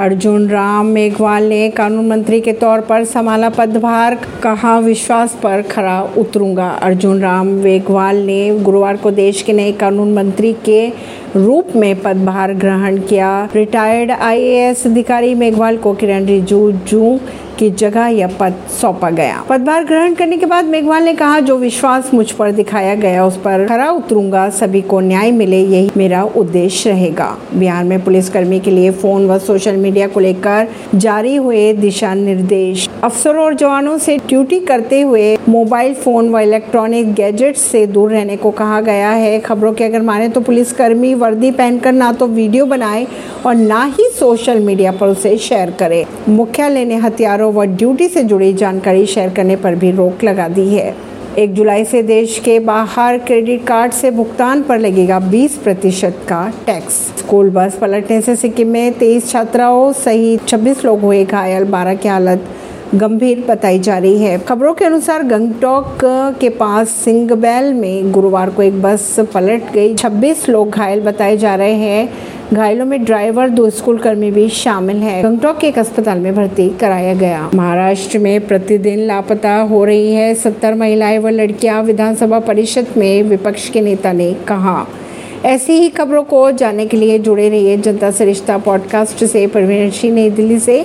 अर्जुन राम मेघवाल ने कानून मंत्री के तौर पर संभाला पदभार, कहा विश्वास पर खरा उतरूँगा। अर्जुन राम मेघवाल ने गुरुवार को देश के नए कानून मंत्री के रूप में पदभार ग्रहण किया। रिटायर्ड आईएएस अधिकारी मेघवाल को किरण रिजिजू की जगह यह पद सौंपा गया। पदभार ग्रहण करने के बाद मेघवाल ने कहा, जो विश्वास मुझ पर दिखाया गया, उस पर खरा उतरूँगा। सभी को न्याय मिले, यही मेरा उद्देश्य रहेगा। बिहार में पुलिसकर्मी के लिए फ़ोन व सोशल मीडिया को लेकर जारी हुए दिशा निर्देश। अफसरों और जवानों से ड्यूटी करते हुए मोबाइल फ़ोन व इलेक्ट्रॉनिक गैजेट से दूर रहने को कहा गया है। खबरों के अगर माने तो पुलिसकर्मी वर्दी पहनकर ना तो वीडियो बनाए और ना ही सोशल मीडिया पर उसे शेयर करे। मुख्यालय ने हथियारों व ड्यूटी से जुड़ी जानकारी शेयर करने पर भी रोक लगा दी है। एक जुलाई से देश के बाहर क्रेडिट कार्ड से भुगतान पर लगेगा 20 प्रतिशत का टैक्स। स्कूल बस पलटने से सिक्किम में तेईस छात्राओं सहित 26 लोग हुए घायल 12 की हालत गंभीर बताई जा रही है। खबरों के अनुसार गंगटोक के पास सिंगबैल में गुरुवार को एक बस पलट गई। 26 लोग घायल बताए जा रहे हैं। घायलों में ड्राइवर, दो स्कूल कर्मी भी शामिल हैं। गंगटोक के एक अस्पताल में भर्ती कराया गया। महाराष्ट्र में प्रतिदिन लापता हो रही है। सत्तर महिलाएँ व लड़कियाँ विधानसभा परिषद में विपक्ष के नेता ने कहा। ऐसी ही खबरों को जानने के लिए जुड़े रहिए जनता सरिश्ता पॉडकास्ट से। परवीन सिंह, नई दिल्ली से।